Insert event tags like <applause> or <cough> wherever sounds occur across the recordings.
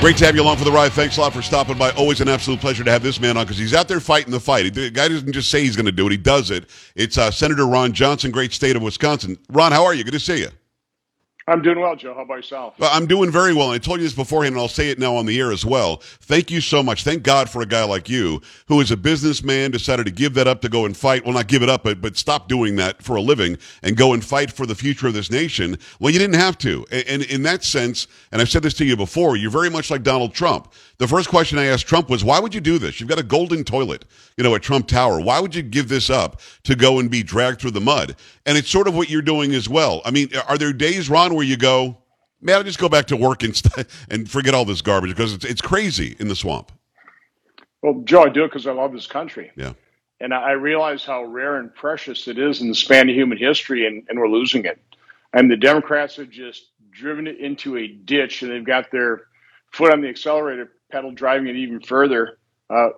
Great to have you along for the ride. Thanks a lot for stopping by. Always an absolute pleasure to have this man on because he's out there fighting the fight. The guy doesn't just say he's going to do it; he does it. It's uh, Senator Ron Johnson, great state of Wisconsin. Ron, how are you? Good to see you. I'm doing well, Joe. How about yourself? Well, I'm doing very well. I told you this beforehand, and I'll say it now on the air as well. Thank you so much. Thank God for a guy like you who is a businessman, decided to give that up to go and fight. Well, not give it up, but, but stop doing that for a living and go and fight for the future of this nation. Well, you didn't have to. And, and in that sense, and I've said this to you before, you're very much like Donald Trump. The first question I asked Trump was, why would you do this? You've got a golden toilet, you know, at Trump Tower. Why would you give this up to go and be dragged through the mud? And it's sort of what you're doing as well. I mean, are there days, Ron, where you go, man, I'll just go back to work and, st- <laughs> and forget all this garbage because it's, it's crazy in the swamp? Well, Joe, I do it because I love this country. Yeah. And I realize how rare and precious it is in the span of human history, and, and we're losing it. And the Democrats have just driven it into a ditch, and they've got their foot on the accelerator pedal, driving it even further. Uh,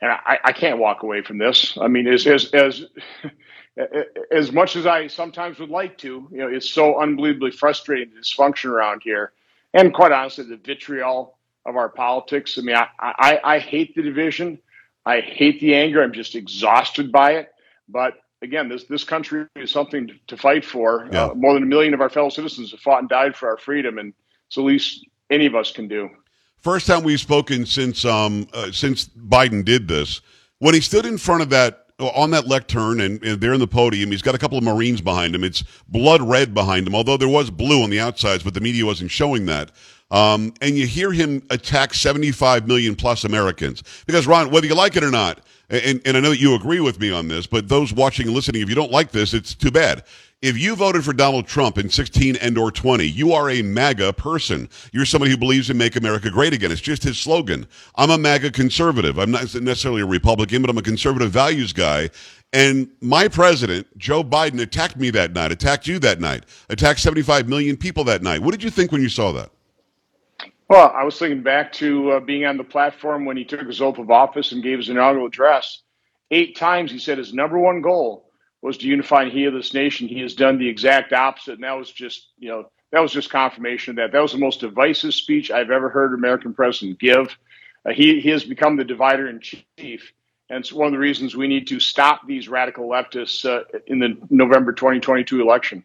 and I, I, can't walk away from this. I mean, as as as <laughs> as much as I sometimes would like to, you know, it's so unbelievably frustrating the dysfunction around here, and quite honestly, the vitriol of our politics. I mean, I, I, I hate the division. I hate the anger. I'm just exhausted by it. But again, this this country is something to, to fight for. Yeah. Uh, more than a million of our fellow citizens have fought and died for our freedom, and it's the least any of us can do. First time we've spoken since um, uh, since Biden did this. When he stood in front of that on that lectern and, and there in the podium, he's got a couple of Marines behind him. It's blood red behind him, although there was blue on the outsides, but the media wasn't showing that. Um, and you hear him attack 75 million plus Americans. Because, Ron, whether you like it or not, and, and I know that you agree with me on this, but those watching and listening, if you don't like this, it's too bad. If you voted for Donald Trump in 16 and or 20, you are a MAGA person. You're somebody who believes in make America great again. It's just his slogan. I'm a MAGA conservative. I'm not necessarily a Republican, but I'm a conservative values guy. And my president, Joe Biden, attacked me that night, attacked you that night, attacked 75 million people that night. What did you think when you saw that? Well, I was thinking back to uh, being on the platform when he took his oath of office and gave his inaugural address. Eight times he said his number one goal was to unify and heal this nation. He has done the exact opposite, and that was just you know that was just confirmation of that. That was the most divisive speech I've ever heard an American president give. Uh, he he has become the divider in chief, and it's one of the reasons we need to stop these radical leftists uh, in the November 2022 election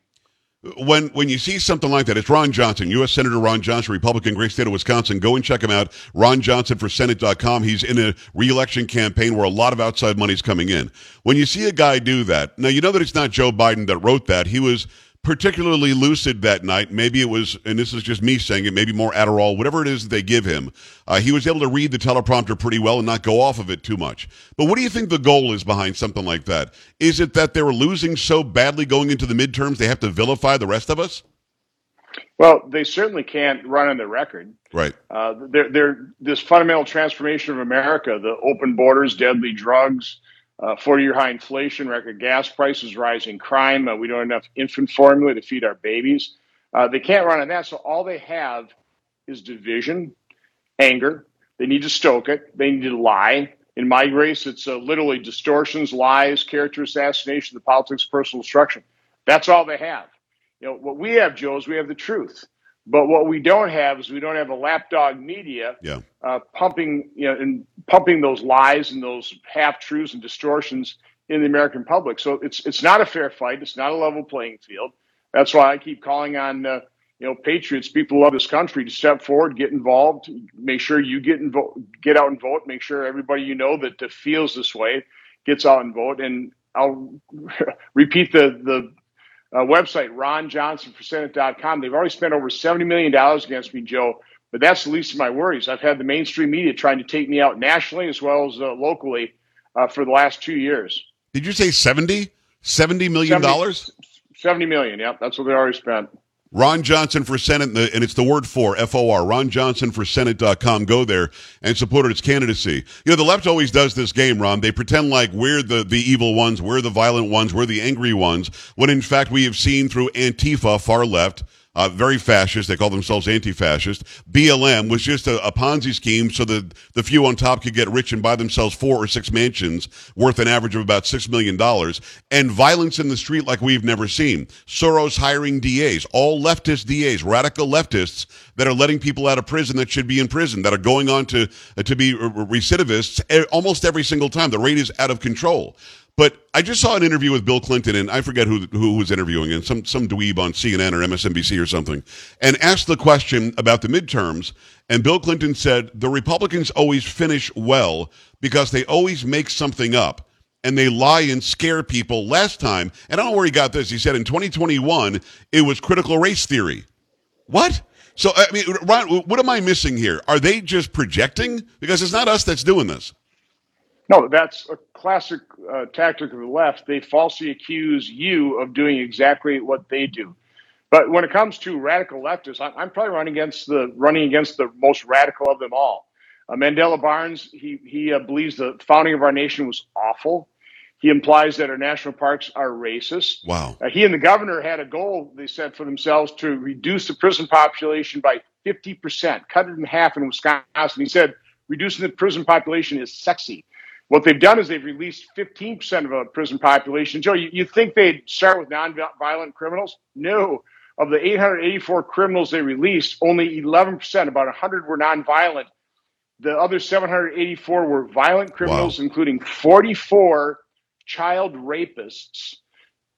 when when you see something like that, it's Ron Johnson, U.S. Senator Ron Johnson, Republican, great state of Wisconsin. Go and check him out, ronjohnsonforsenate.com. He's in a reelection campaign where a lot of outside money is coming in. When you see a guy do that, now you know that it's not Joe Biden that wrote that. He was particularly lucid that night. Maybe it was, and this is just me saying it, maybe more Adderall, whatever it is that they give him. Uh, he was able to read the teleprompter pretty well and not go off of it too much. But what do you think the goal is behind something like that? Is it that they were losing so badly going into the midterms they have to vilify the rest of us? Well, they certainly can't run on the record. Right. Uh, they're, they're, this fundamental transformation of America, the open borders, deadly drugs, uh, 40 year high inflation record, gas prices rising, crime. Uh, we don't have enough infant formula to feed our babies. Uh, they can't run on that. So all they have is division, anger. They need to stoke it. They need to lie. In my grace, it's uh, literally distortions, lies, character assassination, the politics personal destruction. That's all they have. You know, what we have, Joe, is we have the truth. But what we don't have is we don't have a lapdog media yeah. uh, pumping, you know, and pumping those lies and those half truths and distortions in the American public. So it's it's not a fair fight. It's not a level playing field. That's why I keep calling on uh, you know patriots, people love this country, to step forward, get involved, make sure you get invo- get out and vote, make sure everybody you know that, that feels this way gets out and vote. And I'll <laughs> repeat the the uh, website, ronjohnsonforsenate.com. They've already spent over $70 million against me, Joe, but that's the least of my worries. I've had the mainstream media trying to take me out nationally as well as uh, locally uh, for the last two years. Did you say 70? $70 million? 70, 70 million, yep. That's what they already spent. Ron Johnson for Senate, and it's the word for F-O-R, Ron Johnson for Senate.com. Go there and support its candidacy. You know, the left always does this game, Ron. They pretend like we're the, the evil ones, we're the violent ones, we're the angry ones, when in fact we have seen through Antifa, far left, uh, very fascist. They call themselves anti-fascist. BLM was just a, a, Ponzi scheme so that the few on top could get rich and buy themselves four or six mansions worth an average of about six million dollars. And violence in the street like we've never seen. Soros hiring DAs, all leftist DAs, radical leftists that are letting people out of prison that should be in prison, that are going on to uh, to be recidivists almost every single time. The rate is out of control. But I just saw an interview with Bill Clinton, and I forget who who was interviewing, and some some dweeb on CNN or MSNBC or something, and asked the question about the midterms. And Bill Clinton said the Republicans always finish well because they always make something up and they lie and scare people. Last time, and I don't know where he got this. He said in 2021 it was critical race theory. What? So I mean, Ron, what am I missing here? Are they just projecting? Because it's not us that's doing this. No, that's a classic uh, tactic of the left. They falsely accuse you of doing exactly what they do. But when it comes to radical leftists, I'm, probably running against the running against the most radical of them all. Uh, Mandela Barnes, he he uh, believes the founding of our nation was awful. He implies that our national parks are racist. Wow. Uh, he and the governor had a goal they set for themselves to reduce the prison population by 50%, cut it in half in Wisconsin. He said reducing the prison population is sexy. What they've done is they've released 15% of a prison population. Joe, you, you think they'd start with nonviolent criminals? No. Of the 884 criminals they released, only 11%, about 100 were nonviolent. The other 784 were violent criminals, wow. including 44 child rapists,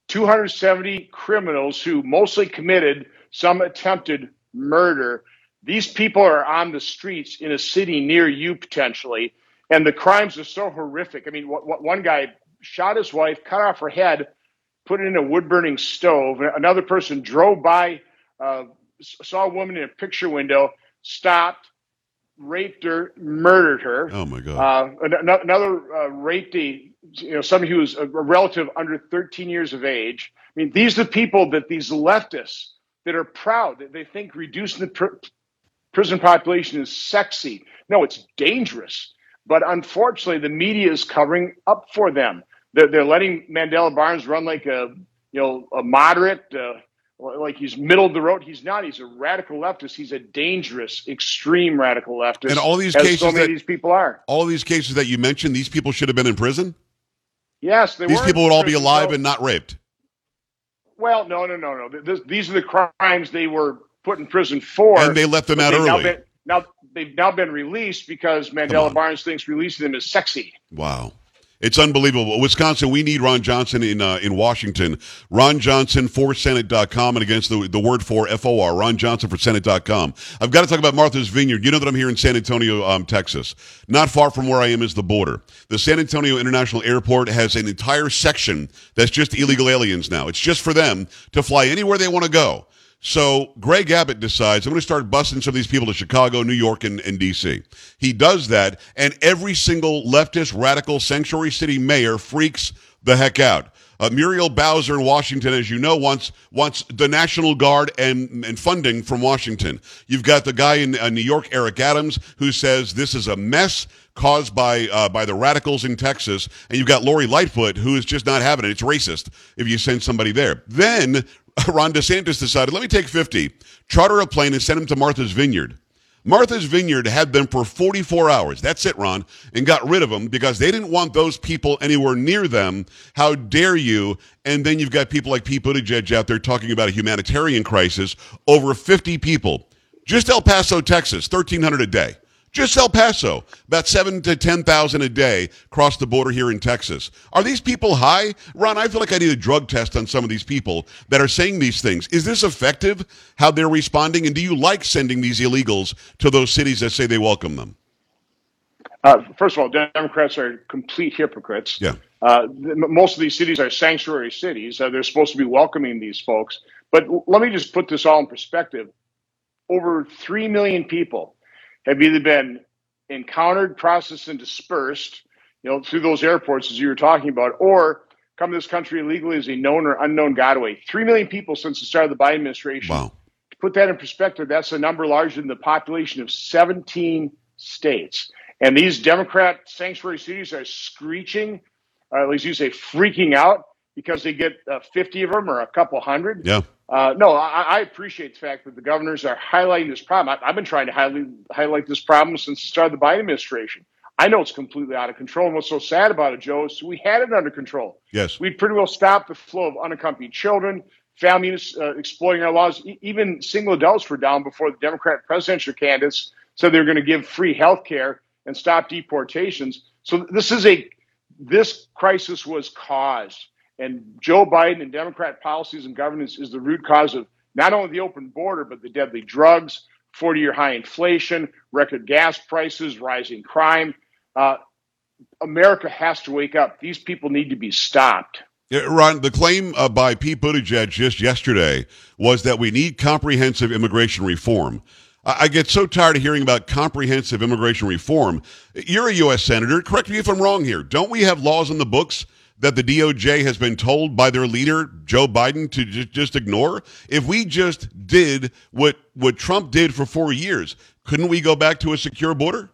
270 criminals who mostly committed some attempted murder. These people are on the streets in a city near you potentially and the crimes are so horrific. I mean, one guy shot his wife, cut off her head, put it in a wood burning stove. Another person drove by, uh, saw a woman in a picture window, stopped, raped her, murdered her. Oh my God! Uh, another uh, raped a you know somebody who was a relative under 13 years of age. I mean, these are the people that these leftists that are proud that they think reducing the pr- prison population is sexy. No, it's dangerous. But unfortunately, the media is covering up for them. They're, they're letting Mandela Barnes run like a you know a moderate, uh, like he's middle of the road. He's not. He's a radical leftist. He's a dangerous, extreme radical leftist. And all these cases, so many that, these people are. All these cases that you mentioned, these people should have been in prison. Yes, they these people would all be alive so, and not raped. Well, no, no, no, no. This, these are the crimes they were put in prison for, and they let them out early. Been, now they've now been released because Mandela Barnes thinks releasing them is sexy. Wow. It's unbelievable. Wisconsin, we need Ron Johnson in uh, in Washington. Ron Johnson for Senate.com and against the, the word for F-O-R. Ron Johnson for Senate.com. I've got to talk about Martha's Vineyard. You know that I'm here in San Antonio, um, Texas. Not far from where I am is the border. The San Antonio International Airport has an entire section that's just illegal aliens now. It's just for them to fly anywhere they want to go. So Greg Abbott decides, I'm going to start busing some of these people to Chicago, New York, and, and D.C. He does that, and every single leftist, radical sanctuary city mayor freaks the heck out. Uh, Muriel Bowser in Washington, as you know, wants wants the National Guard and, and funding from Washington. You've got the guy in uh, New York, Eric Adams, who says this is a mess caused by uh, by the radicals in Texas, and you've got Lori Lightfoot, who is just not having it. It's racist if you send somebody there. Then <laughs> Ron DeSantis decided, let me take 50, charter a plane and send them to Martha's Vineyard. Martha's Vineyard had them for 44 hours. That's it, Ron, and got rid of them because they didn't want those people anywhere near them. How dare you? And then you've got people like Pete Buttigieg out there talking about a humanitarian crisis. Over 50 people. Just El Paso, Texas, 1,300 a day. Just El Paso, about seven to 10,000 a day cross the border here in Texas. Are these people high? Ron, I feel like I need a drug test on some of these people that are saying these things. Is this effective, how they're responding? And do you like sending these illegals to those cities that say they welcome them? Uh, first of all, Democrats are complete hypocrites. Yeah. Uh, most of these cities are sanctuary cities. Uh, they're supposed to be welcoming these folks. But let me just put this all in perspective. Over 3 million people have either been encountered, processed, and dispersed, you know, through those airports as you were talking about, or come to this country illegally as a known or unknown gotaway. Three million people since the start of the Biden administration. Wow. To put that in perspective, that's a number larger than the population of 17 states. And these Democrat sanctuary cities are screeching, or at least you say freaking out, because they get uh, 50 of them or a couple hundred. Yeah. Uh, no, I, I, appreciate the fact that the governors are highlighting this problem. I, have been trying to highlight, highlight this problem since the start of the Biden administration. I know it's completely out of control. And what's so sad about it, Joe, is we had it under control. Yes. We'd pretty well stopped the flow of unaccompanied children, families uh, exploiting our laws. E- even single adults were down before the Democrat presidential candidates said they were going to give free health care and stop deportations. So this is a this crisis was caused and Joe Biden and Democrat policies and governance is the root cause of not only the open border, but the deadly drugs, 40 year high inflation, record gas prices, rising crime. Uh, America has to wake up. These people need to be stopped. Yeah, Ron, the claim uh, by Pete Buttigieg just yesterday was that we need comprehensive immigration reform. I, I get so tired of hearing about comprehensive immigration reform. You're a U.S. Senator. Correct me if I'm wrong here. Don't we have laws in the books that the DOJ has been told by their leader, Joe Biden, to just, just ignore? If we just did what, what Trump did for four years, couldn't we go back to a secure border?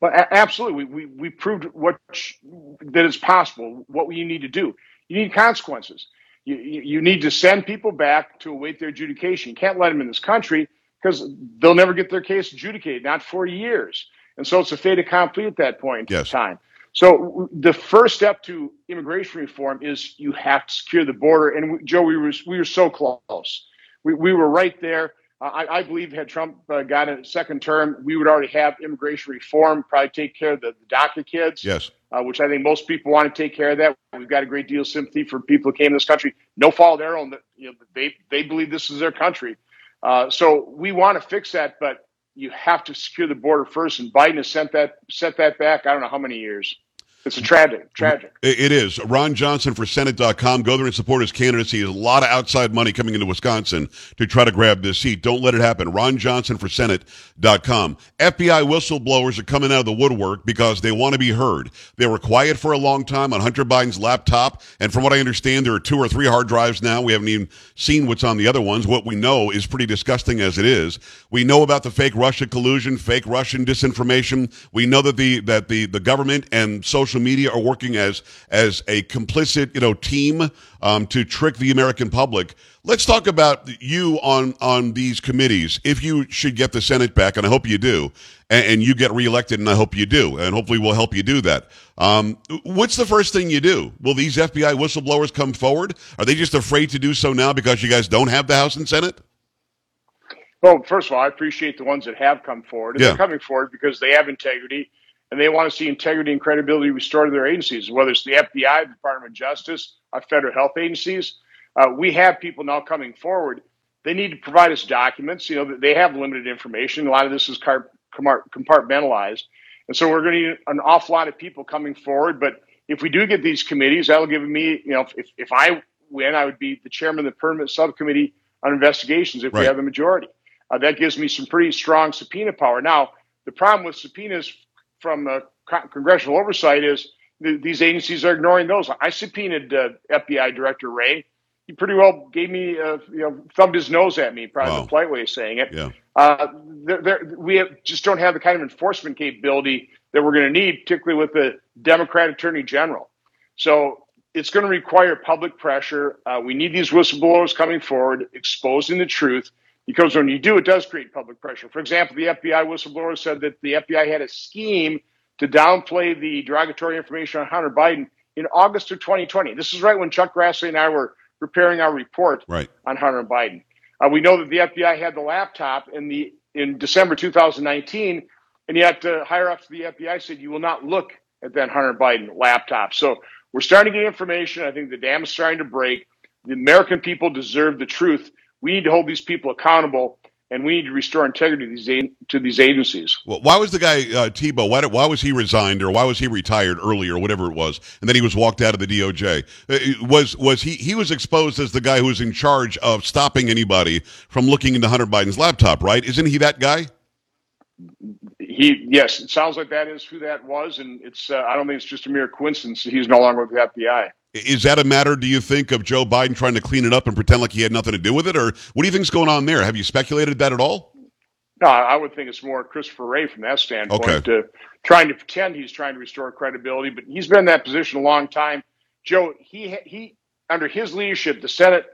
Well, a- absolutely. We, we, we proved what that it's possible, what we need to do. You need consequences. You, you need to send people back to await their adjudication. You can't let them in this country because they'll never get their case adjudicated, not for years. And so it's a fait accompli at that point yes. in time. So the first step to immigration reform is you have to secure the border. And we, Joe, we were we were so close. We, we were right there. Uh, I, I, believe had Trump uh, got a second term, we would already have immigration reform, probably take care of the, the DACA kids. Yes. Uh, which I think most people want to take care of that. We've got a great deal of sympathy for people who came to this country. No fault of their own. You know, they they believe this is their country. Uh, so we want to fix that, but you have to secure the border first. And Biden has sent that set that back. I don't know how many years. It's a tragic, tragic. It is. Ron Johnson for Senate.com. Go there and support his candidacy. There's a lot of outside money coming into Wisconsin to try to grab this seat. Don't let it happen. Ron Johnson for Senate.com. FBI whistleblowers are coming out of the woodwork because they want to be heard. They were quiet for a long time on Hunter Biden's laptop. And from what I understand, there are two or three hard drives now. We haven't even seen what's on the other ones. What we know is pretty disgusting as it is. We know about the fake Russia collusion, fake Russian disinformation. We know that the, that the, the government and social social media are working as as a complicit, you know, team um, to trick the American public. Let's talk about you on on these committees. If you should get the Senate back, and I hope you do, and, and you get reelected, and I hope you do, and hopefully we'll help you do that. Um, what's the first thing you do? Will these FBI whistleblowers come forward? Are they just afraid to do so now because you guys don't have the House and Senate? Well, first of all, I appreciate the ones that have come forward. And yeah. they're coming forward because they have integrity and they want to see integrity and credibility restored to their agencies, whether it's the FBI, the Department of Justice, our federal health agencies. Uh, we have people now coming forward. They need to provide us documents. You know, they have limited information. A lot of this is compartmentalized. And so we're going to need an awful lot of people coming forward. But if we do get these committees, that'll give me, you know, if, if I win, I would be the chairman of the permanent subcommittee on investigations if right. we have the majority. Uh, that gives me some pretty strong subpoena power. Now, the problem with subpoenas from uh, congressional oversight is th- these agencies are ignoring those. I subpoenaed uh, FBI Director Wray. He pretty well gave me, uh, you know, thumbed his nose at me, probably wow. the polite way of saying it. Yeah. Uh, they're, they're, we have, just don't have the kind of enforcement capability that we're going to need, particularly with the Democrat Attorney General. So it's going to require public pressure. Uh, we need these whistleblowers coming forward, exposing the truth because when you do, it does create public pressure. For example, the FBI whistleblower said that the FBI had a scheme to downplay the derogatory information on Hunter Biden in August of 2020. This is right when Chuck Grassley and I were preparing our report right. on Hunter Biden. Uh, we know that the FBI had the laptop in the in December 2019, and yet uh, higher ups of the FBI said you will not look at that Hunter Biden laptop. So we're starting to get information. I think the dam is starting to break. The American people deserve the truth we need to hold these people accountable and we need to restore integrity to these, to these agencies. Well, why was the guy uh, Thibault? Why, why was he resigned, or why was he retired early, or whatever it was, and then he was walked out of the DOJ? Uh, was was he he was exposed as the guy who was in charge of stopping anybody from looking into Hunter Biden's laptop? Right? Isn't he that guy? He yes, it sounds like that is who that was, and it's uh, I don't think it's just a mere coincidence that he's no longer with the FBI. Is that a matter, do you think, of Joe Biden trying to clean it up and pretend like he had nothing to do with it? Or what do you think's going on there? Have you speculated that at all? No, I would think it's more Christopher Wray from that standpoint, okay. to trying to pretend he's trying to restore credibility. But he's been in that position a long time. Joe, he he under his leadership, the Senate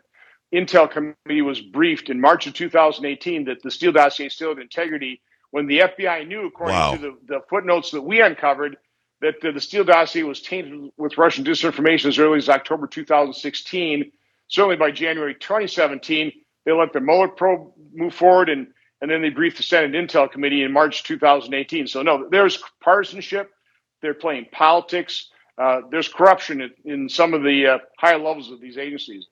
Intel Committee was briefed in March of 2018 that the Steele dossier still had integrity when the FBI knew, according wow. to the, the, footnotes that we uncovered, that the Steele dossier was tainted with Russian disinformation as early as October 2016. Certainly by January 2017, they let the Mueller probe move forward, and, and then they briefed the Senate Intel Committee in March 2018. So, no, there's partisanship. They're playing politics. Uh, there's corruption in, in some of the uh, higher levels of these agencies.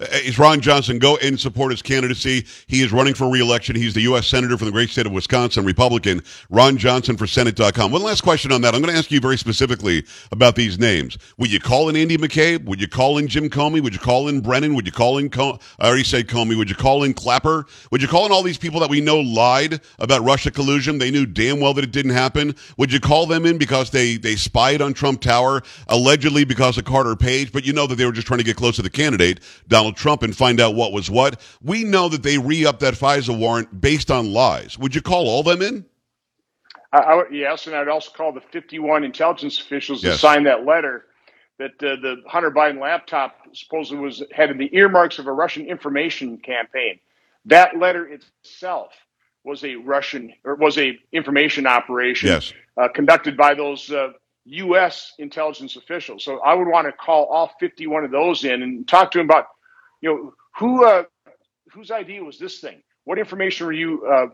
Uh, is Ron Johnson go and support his candidacy? He is running for reelection. He's the U.S. Senator from the great state of Wisconsin, Republican. Ron Johnson for Senate.com. One last question on that. I'm going to ask you very specifically about these names. Would you call in Andy McCabe? Would you call in Jim Comey? Would you call in Brennan? Would you call in, Com- I already said Comey. Would you call in Clapper? Would you call in all these people that we know lied about Russia collusion? They knew damn well that it didn't happen. Would you call them in because they, they spied on Trump Tower, allegedly because of Carter Page, but you know that they were just trying to get close to the candidate, Donald Donald Trump and find out what was what. We know that they re upped that FISA warrant based on lies. Would you call all them in? I, I, yes, and I'd also call the 51 intelligence officials yes. to sign that letter that uh, the Hunter Biden laptop supposedly was had the earmarks of a Russian information campaign. That letter itself was a Russian or was a information operation yes. uh, conducted by those uh, U.S. intelligence officials. So I would want to call all 51 of those in and talk to them about you know, who uh, whose idea was this thing? What information were you uh,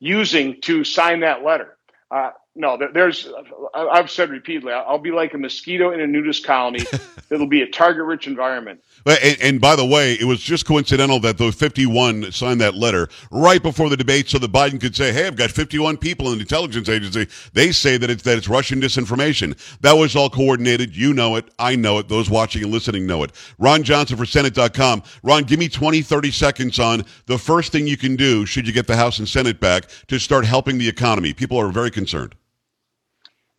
using to sign that letter? Uh, no, there's. I've said repeatedly, I'll be like a mosquito in a nudist colony. <laughs> It'll be a target-rich environment. And, and, by the way, it was just coincidental that those 51 signed that letter right before the debate, so that Biden could say, "Hey, I've got 51 people in the intelligence agency. They say that it's that it's Russian disinformation." That was all coordinated. You know it. I know it. Those watching and listening know it. Ron Johnson for Senate.com. Ron, give me 20, 30 seconds on the first thing you can do should you get the House and Senate back to start helping the economy. People are very concerned.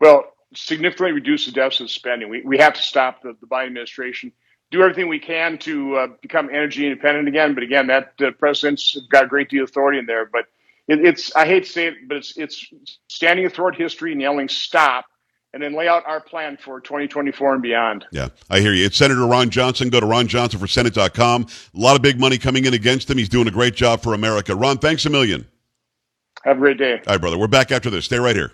Well, significantly reduce the deficit spending. We, we have to stop the, the Biden administration do everything we can to uh, become energy independent again. But again, that uh, president's got a great deal of authority in there. But it, it's I hate to say it, but it's it's standing athwart history and yelling stop. And then lay out our plan for 2024 and beyond. Yeah, I hear you. It's Senator Ron Johnson. Go to ronjohnsonforsenate.com. A lot of big money coming in against him. He's doing a great job for America. Ron, thanks a million. Have a great day. All right, brother. We're back after this. Stay right here.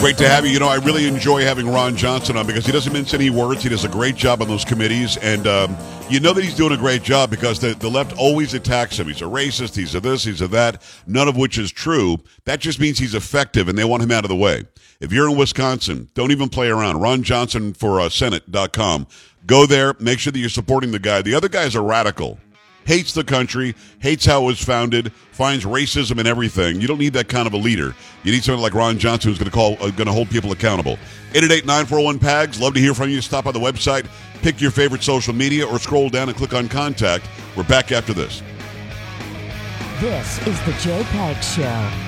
Great to have you. You know, I really enjoy having Ron Johnson on because he doesn't mince any words. He does a great job on those committees. And um, you know that he's doing a great job because the, the left always attacks him. He's a racist. He's a this. He's a that. None of which is true. That just means he's effective and they want him out of the way. If you're in Wisconsin, don't even play around. Ron Johnson for uh, Senate.com. Go there. Make sure that you're supporting the guy. The other guy is a radical hates the country, hates how it was founded, finds racism in everything. You don't need that kind of a leader. You need someone like Ron Johnson who's going to call, uh, going to hold people accountable. 888-941-PAGS. Love to hear from you. Stop by the website, pick your favorite social media, or scroll down and click on contact. We're back after this. This is the Joe Pags Show.